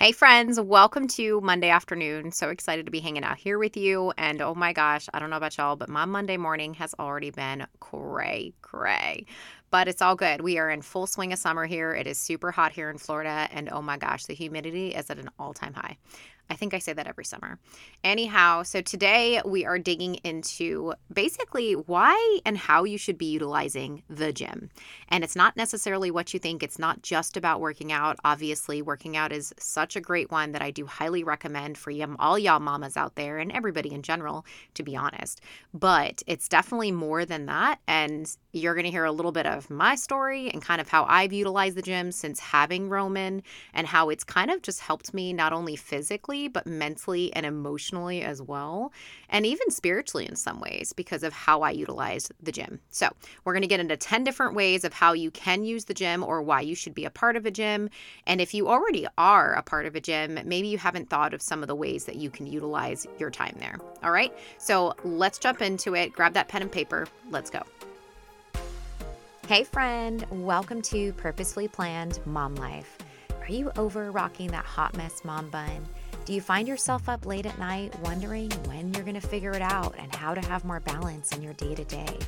Hey, friends, welcome to Monday afternoon. So excited to be hanging out here with you. And oh my gosh, I don't know about y'all, but my Monday morning has already been cray cray. But it's all good. We are in full swing of summer here. It is super hot here in Florida. And oh my gosh, the humidity is at an all time high. I think I say that every summer. Anyhow, so today we are digging into basically why and how you should be utilizing the gym. And it's not necessarily what you think, it's not just about working out. Obviously, working out is such a great one that I do highly recommend for all y'all mamas out there and everybody in general, to be honest. But it's definitely more than that. And you're going to hear a little bit of my story and kind of how I've utilized the gym since having Roman and how it's kind of just helped me not only physically but mentally and emotionally as well, and even spiritually in some ways because of how I utilize the gym. So, we're going to get into 10 different ways of how you can use the gym or why you should be a part of a gym. And if you already are a part of a gym, maybe you haven't thought of some of the ways that you can utilize your time there. All right, so let's jump into it. Grab that pen and paper. Let's go. Hey, friend, welcome to Purposefully Planned Mom Life. Are you over rocking that hot mess mom bun? Do you find yourself up late at night wondering when you're going to figure it out and how to have more balance in your day to day?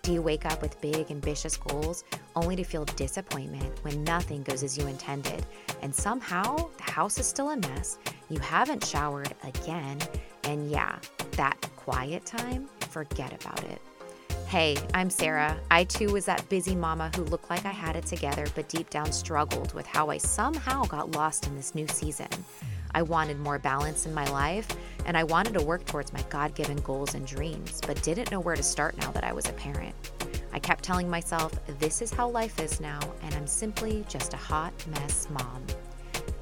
Do you wake up with big, ambitious goals only to feel disappointment when nothing goes as you intended? And somehow the house is still a mess, you haven't showered again, and yeah, that quiet time, forget about it. Hey, I'm Sara. I too was that busy mama who looked like I had it together, but deep down struggled with how I somehow got lost in this new season. I wanted more balance in my life, and I wanted to work towards my God given goals and dreams, but didn't know where to start now that I was a parent. I kept telling myself, this is how life is now, and I'm simply just a hot mess mom.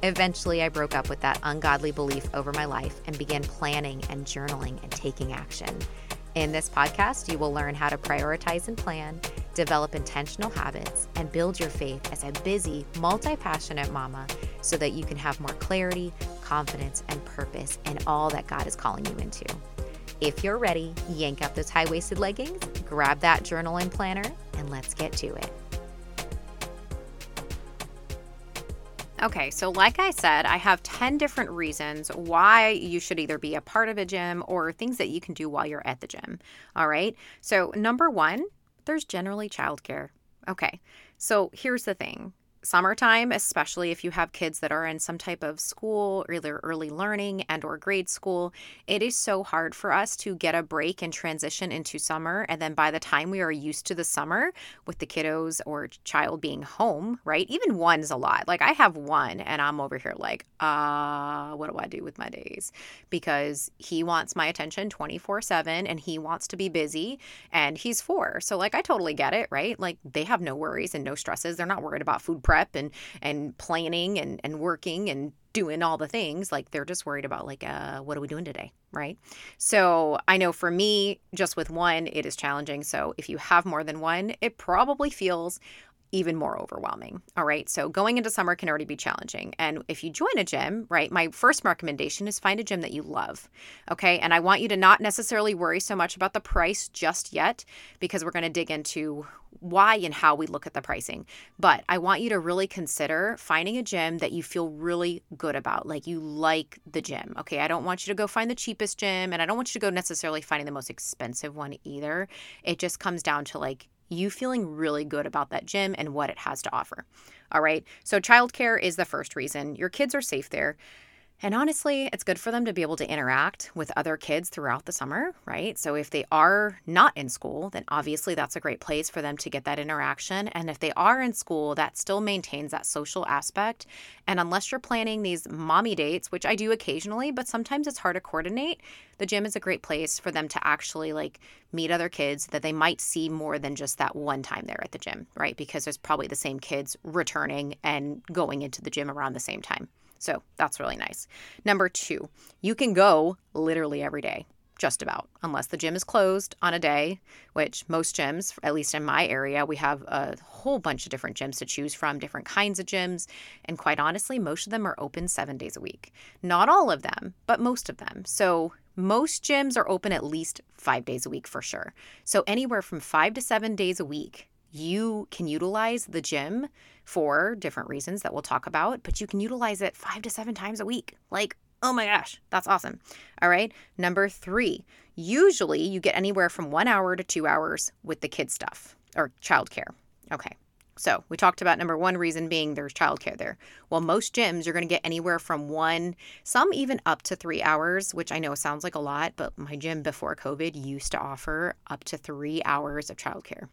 Eventually, I broke up with that ungodly belief over my life and began planning and journaling and taking action. In this podcast, you will learn how to prioritize and plan, develop intentional habits, and build your faith as a busy, multi passionate mama so that you can have more clarity, confidence, and purpose in all that God is calling you into. If you're ready, yank up those high waisted leggings, grab that journal and planner, and let's get to it. Okay, so like I said, I have 10 different reasons why you should either be a part of a gym or things that you can do while you're at the gym. All right, so number one, there's generally childcare. Okay, so here's the thing summertime especially if you have kids that are in some type of school either early learning and or grade school it is so hard for us to get a break and transition into summer. And then by the time we are used to the summer with the kiddos or child being home right even one's a lot. Like i have one and i'm over here like uh what do i do with my days? Because he wants my attention 24 7 and he wants to be busy and he's four. So like i totally get it right? Like they have no worries and no stresses. They're not worried about food prep and and planning and and working and doing all the things like they're just worried about like uh what are we doing today right? So i know for me just with one it is challenging. So if you have more than one it probably feels even more overwhelming. All right. So going into summer can already be challenging. And if you join a gym, right, my first recommendation is find a gym that you love. Okay. And I want you to not necessarily worry so much about the price just yet because we're going to dig into why and how we look at the pricing. But I want you to really consider finding a gym that you feel really good about, like you like the gym. Okay. I don't want you to go find the cheapest gym and I don't want you to go necessarily finding the most expensive one either. It just comes down to like, you feeling really good about that gym and what it has to offer. All right. So, childcare is the first reason. Your kids are safe there. And honestly, it's good for them to be able to interact with other kids throughout the summer, right? So if they are not in school, then obviously that's a great place for them to get that interaction. And if they are in school, that still maintains that social aspect. And unless you're planning these mommy dates, which I do occasionally, but sometimes it's hard to coordinate, the gym is a great place for them to actually like meet other kids that they might see more than just that one time there at the gym, right? Because there's probably the same kids returning and going into the gym around the same time. So that's really nice. Number two, you can go literally every day, just about, unless the gym is closed on a day, which most gyms, at least in my area, we have a whole bunch of different gyms to choose from, different kinds of gyms. And quite honestly, most of them are open seven days a week. Not all of them, but most of them. So most gyms are open at least five days a week for sure. So anywhere from five to seven days a week you can utilize the gym for different reasons that we'll talk about, but you can utilize it five to seven times a week. Like, oh my gosh, that's awesome. All right. Number three, usually you get anywhere from one hour to two hours with the kid stuff or childcare. Okay. So we talked about number one reason being there's childcare there. Well, most gyms you're going to get anywhere from one, some even up to three hours, which I know sounds like a lot, but my gym before COVID used to offer up to three hours of childcare.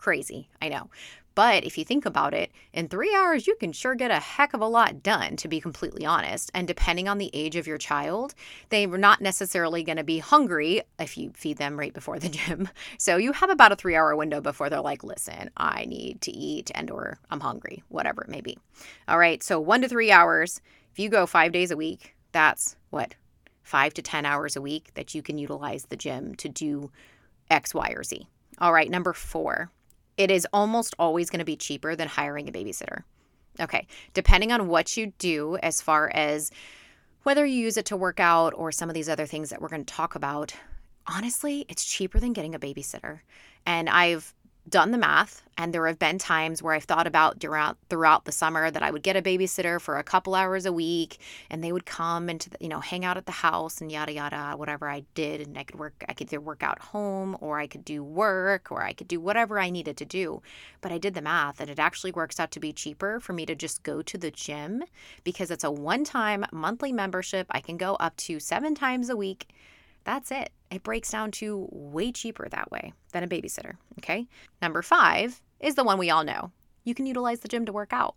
Crazy, I know. But if you think about it, in three hours, you can sure get a heck of a lot done, to be completely honest. And depending on the age of your child, they're not necessarily going to be hungry if you feed them right before the gym. So you have about a three hour window before they're like, listen, I need to eat and or I'm hungry, whatever it may be. All right. So one to three hours. If you go five days a week, that's what? Five to 10 hours a week that you can utilize the gym to do X, Y, or Z. All right. Number four it is almost always going to be cheaper than hiring a babysitter. Okay, depending on what you do as far as whether you use it to work out or some of these other things that we're going to talk about, honestly, it's cheaper than getting a babysitter. And I've done the math and there have been times where I've thought about throughout throughout the summer that I would get a babysitter for a couple hours a week and they would come and to you know hang out at the house and yada yada whatever I did and I could work I could either work out home or I could do work or I could do whatever I needed to do. But I did the math and it actually works out to be cheaper for me to just go to the gym because it's a one-time monthly membership. I can go up to 7 times a week. That's it. It breaks down to way cheaper that way than a babysitter. Okay. Number five is the one we all know. You can utilize the gym to work out.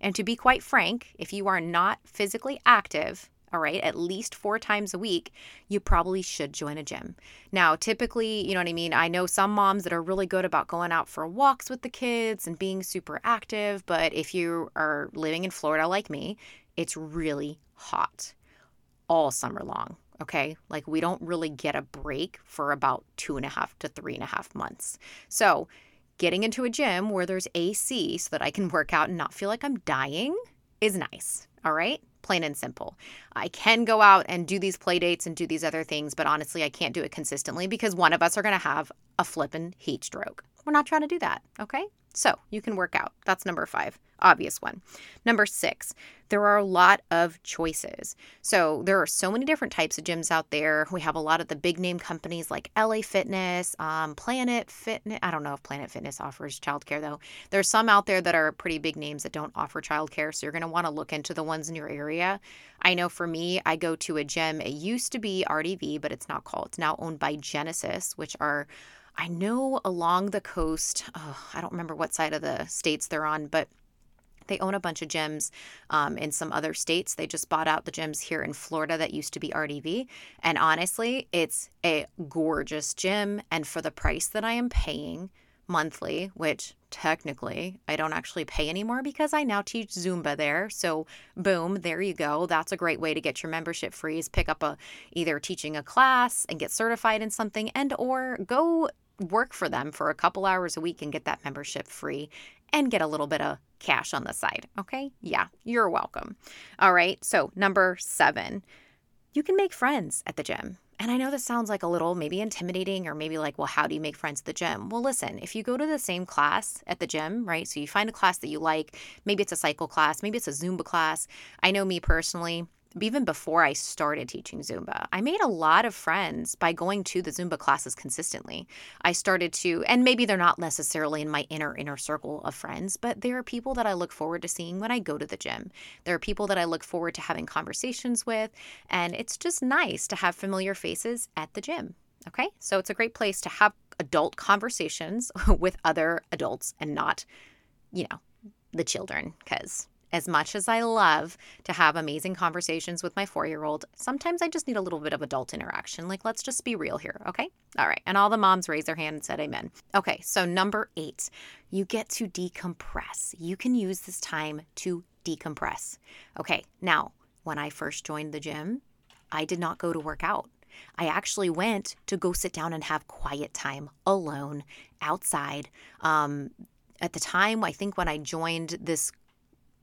And to be quite frank, if you are not physically active, all right, at least four times a week, you probably should join a gym. Now, typically, you know what I mean? I know some moms that are really good about going out for walks with the kids and being super active, but if you are living in Florida like me, it's really hot all summer long. Okay. Like we don't really get a break for about two and a half to three and a half months. So, getting into a gym where there's AC so that I can work out and not feel like I'm dying is nice. All right. Plain and simple. I can go out and do these play dates and do these other things, but honestly, I can't do it consistently because one of us are going to have a flippin' heat stroke. We're not trying to do that. Okay. So you can work out. That's number five, obvious one. Number six, there are a lot of choices. So there are so many different types of gyms out there. We have a lot of the big name companies like LA Fitness, um, Planet Fitness. I don't know if Planet Fitness offers childcare though. There's some out there that are pretty big names that don't offer childcare. So you're going to want to look into the ones in your area. I know for me, I go to a gym. It used to be RDV, but it's not called. It's now owned by Genesis, which are I know along the coast, oh, I don't remember what side of the states they're on, but they own a bunch of gyms um, in some other states. They just bought out the gyms here in Florida that used to be RDV. And honestly, it's a gorgeous gym. And for the price that I am paying monthly, which technically I don't actually pay anymore because I now teach Zumba there. So boom, there you go. That's a great way to get your membership free is pick up a either teaching a class and get certified in something and or go work for them for a couple hours a week and get that membership free and get a little bit of cash on the side. Okay. Yeah, you're welcome. All right. So, number seven, you can make friends at the gym. And I know this sounds like a little maybe intimidating or maybe like, well, how do you make friends at the gym? Well, listen, if you go to the same class at the gym, right? So you find a class that you like, maybe it's a cycle class, maybe it's a Zumba class. I know me personally, even before I started teaching Zumba, I made a lot of friends by going to the Zumba classes consistently. I started to, and maybe they're not necessarily in my inner, inner circle of friends, but there are people that I look forward to seeing when I go to the gym. There are people that I look forward to having conversations with, and it's just nice to have familiar faces at the gym. Okay, so it's a great place to have adult conversations with other adults and not, you know, the children, because as much as I love to have amazing conversations with my four year old, sometimes I just need a little bit of adult interaction. Like, let's just be real here, okay? All right. And all the moms raised their hand and said amen. Okay. So, number eight, you get to decompress. You can use this time to decompress. Okay. Now, when I first joined the gym, I did not go to work out. I actually went to go sit down and have quiet time alone outside. Um, at the time, I think when I joined this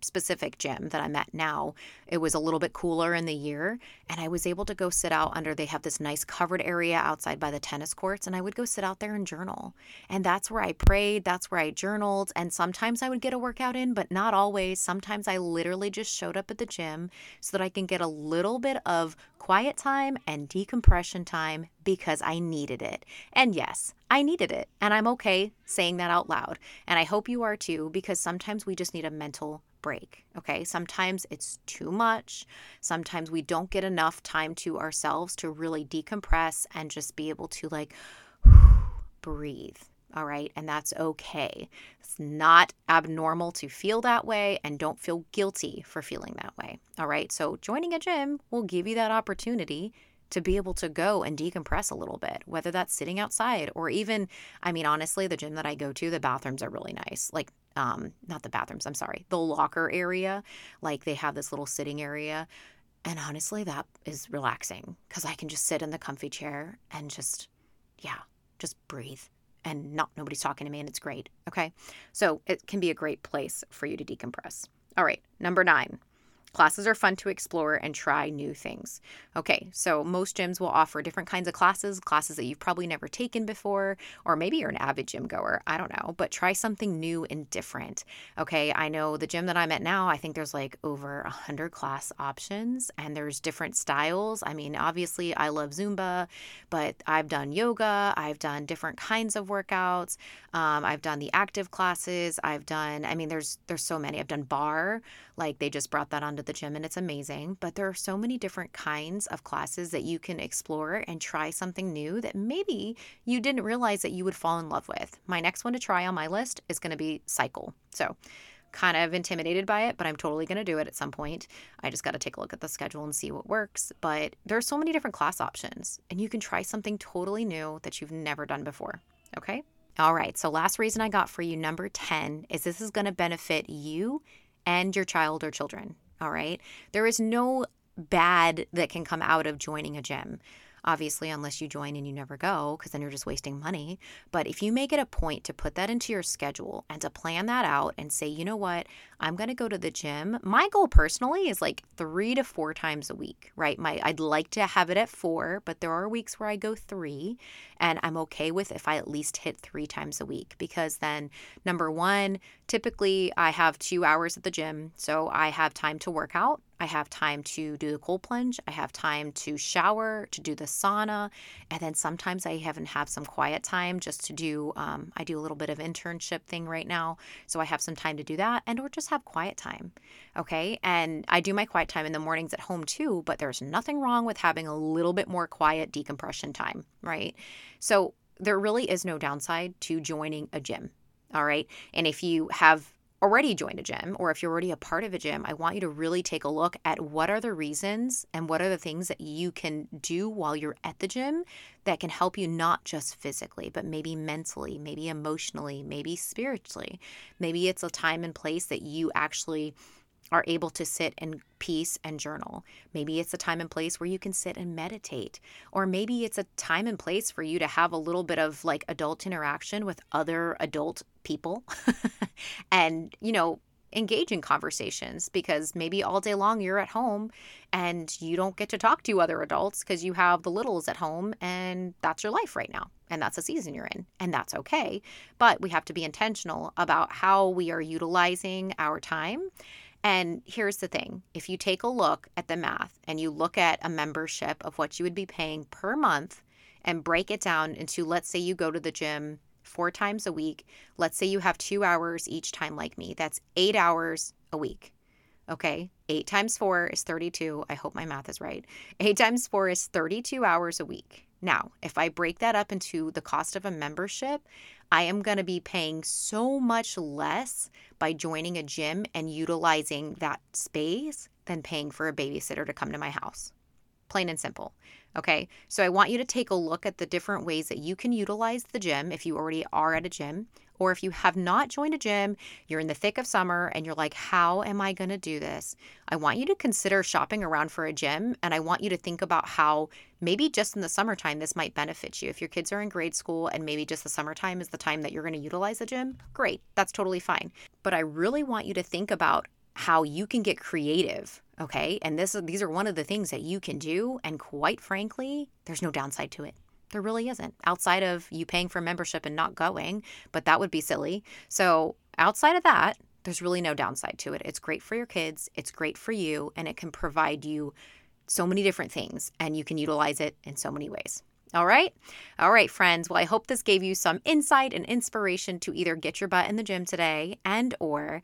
specific gym that I'm at now, it was a little bit cooler in the year. And I was able to go sit out under, they have this nice covered area outside by the tennis courts. And I would go sit out there and journal. And that's where I prayed. That's where I journaled. And sometimes I would get a workout in, but not always. Sometimes I literally just showed up at the gym so that I can get a little bit of quiet time and decompression time because I needed it. And yes, I needed it. And I'm okay saying that out loud. And I hope you are too, because sometimes we just need a mental break. Okay. Sometimes it's too much. Sometimes we don't get enough time to ourselves to really decompress and just be able to like breathe. All right. And that's okay. It's not abnormal to feel that way and don't feel guilty for feeling that way. All right. So joining a gym will give you that opportunity to be able to go and decompress a little bit, whether that's sitting outside or even, I mean, honestly, the gym that I go to, the bathrooms are really nice. Like, um, not the bathrooms, I'm sorry, the locker area. Like, they have this little sitting area. And honestly, that is relaxing because I can just sit in the comfy chair and just, yeah, just breathe and not nobody's talking to me and it's great. Okay. So it can be a great place for you to decompress. All right. Number nine, Classes are fun to explore and try new things. Okay, so most gyms will offer different kinds of classes, classes that you've probably never taken before, or maybe you're an avid gym goer. I don't know, but try something new and different. Okay, I know the gym that I'm at now, I think there's like over a hundred class options and there's different styles. I mean, obviously, I love Zumba, but I've done yoga, I've done different kinds of workouts, um, I've done the active classes, I've done, I mean, there's there's so many. I've done barre, like they just brought that onto the gym and it's amazing. But there are so many different kinds of classes that you can explore and try something new that maybe you didn't realize that you would fall in love with. My next one to try on my list is going to be cycle. So, kind of intimidated by it, but I'm totally going to do it at some point. I just got to take a look at the schedule and see what works. But there are so many different class options, and you can try something totally new that you've never done before. Okay? All right. So, last reason I got for you, number 10, is this is going to benefit you and your child or children. All right. There is no bad that can come out of joining a gym obviously, unless you join and you never go, because then you're just wasting money. But if you make it a point to put that into your schedule and to plan that out and say, you know what, I'm going to go to the gym. My goal personally is like three to four times a week, right? My I'd like to have it at four, but there are weeks where I go three, and I'm okay with if I at least hit three times a week because then number one, typically I have two hours at the gym, so I have time to work out I have time to do the cold plunge. I have time to shower, to do the sauna. And then sometimes I even have some quiet time just to do, um, I do a little bit of internship thing right now. So I have some time to do that and or just have quiet time. Okay. And I do my quiet time in the mornings at home too, but there's nothing wrong with having a little bit more quiet decompression time. Right. So there really is no downside to joining a gym. All right. And if you have already joined a gym or if you're already a part of a gym, I want you to really take a look at what are the reasons and what are the things that you can do while you're at the gym that can help you not just physically, but maybe mentally, maybe emotionally, maybe spiritually. Maybe it's a time and place that you actually are able to sit in peace and journal. Maybe it's a time and place where you can sit and meditate. Or maybe it's a time and place for you to have a little bit of like adult interaction with other adult people and, you know, engage in conversations because maybe all day long you're at home and you don't get to talk to other adults because you have the littles at home and that's your life right now and that's the season you're in and that's okay. But we have to be intentional about how we are utilizing our time. And here's the thing if you take a look at the math and you look at a membership of what you would be paying per month and break it down into, let's say you go to the gym four times a week, let's say you have two hours each time, like me, that's eight hours a week. Okay, eight times four is 32. I hope my math is right. Eight times four is 32 hours a week. Now, if I break that up into the cost of a membership, I am going to be paying so much less by joining a gym and utilizing that space than paying for a babysitter to come to my house. Plain and simple. Okay, so I want you to take a look at the different ways that you can utilize the gym if you already are at a gym or if you have not joined a gym, you're in the thick of summer and you're like, how am I to do this? I want you to consider shopping around for a gym. And I want you to think about how maybe just in the summertime, this might benefit you. If your kids are in grade school and maybe just the summertime is the time that you're to utilize the gym, great, that's totally fine. But I really want you to think about how you can get creative. Okay. And this these are one of the things that you can do. And quite frankly, there's no downside to it. There really isn't outside of you paying for membership and not going, but that would be silly. So, outside of that, there's really no downside to it. It's great for your kids, it's great for you, and it can provide you so many different things and you can utilize it in so many ways. All right? All right, friends. Well, I hope this gave you some insight and inspiration to either get your butt in the gym today and or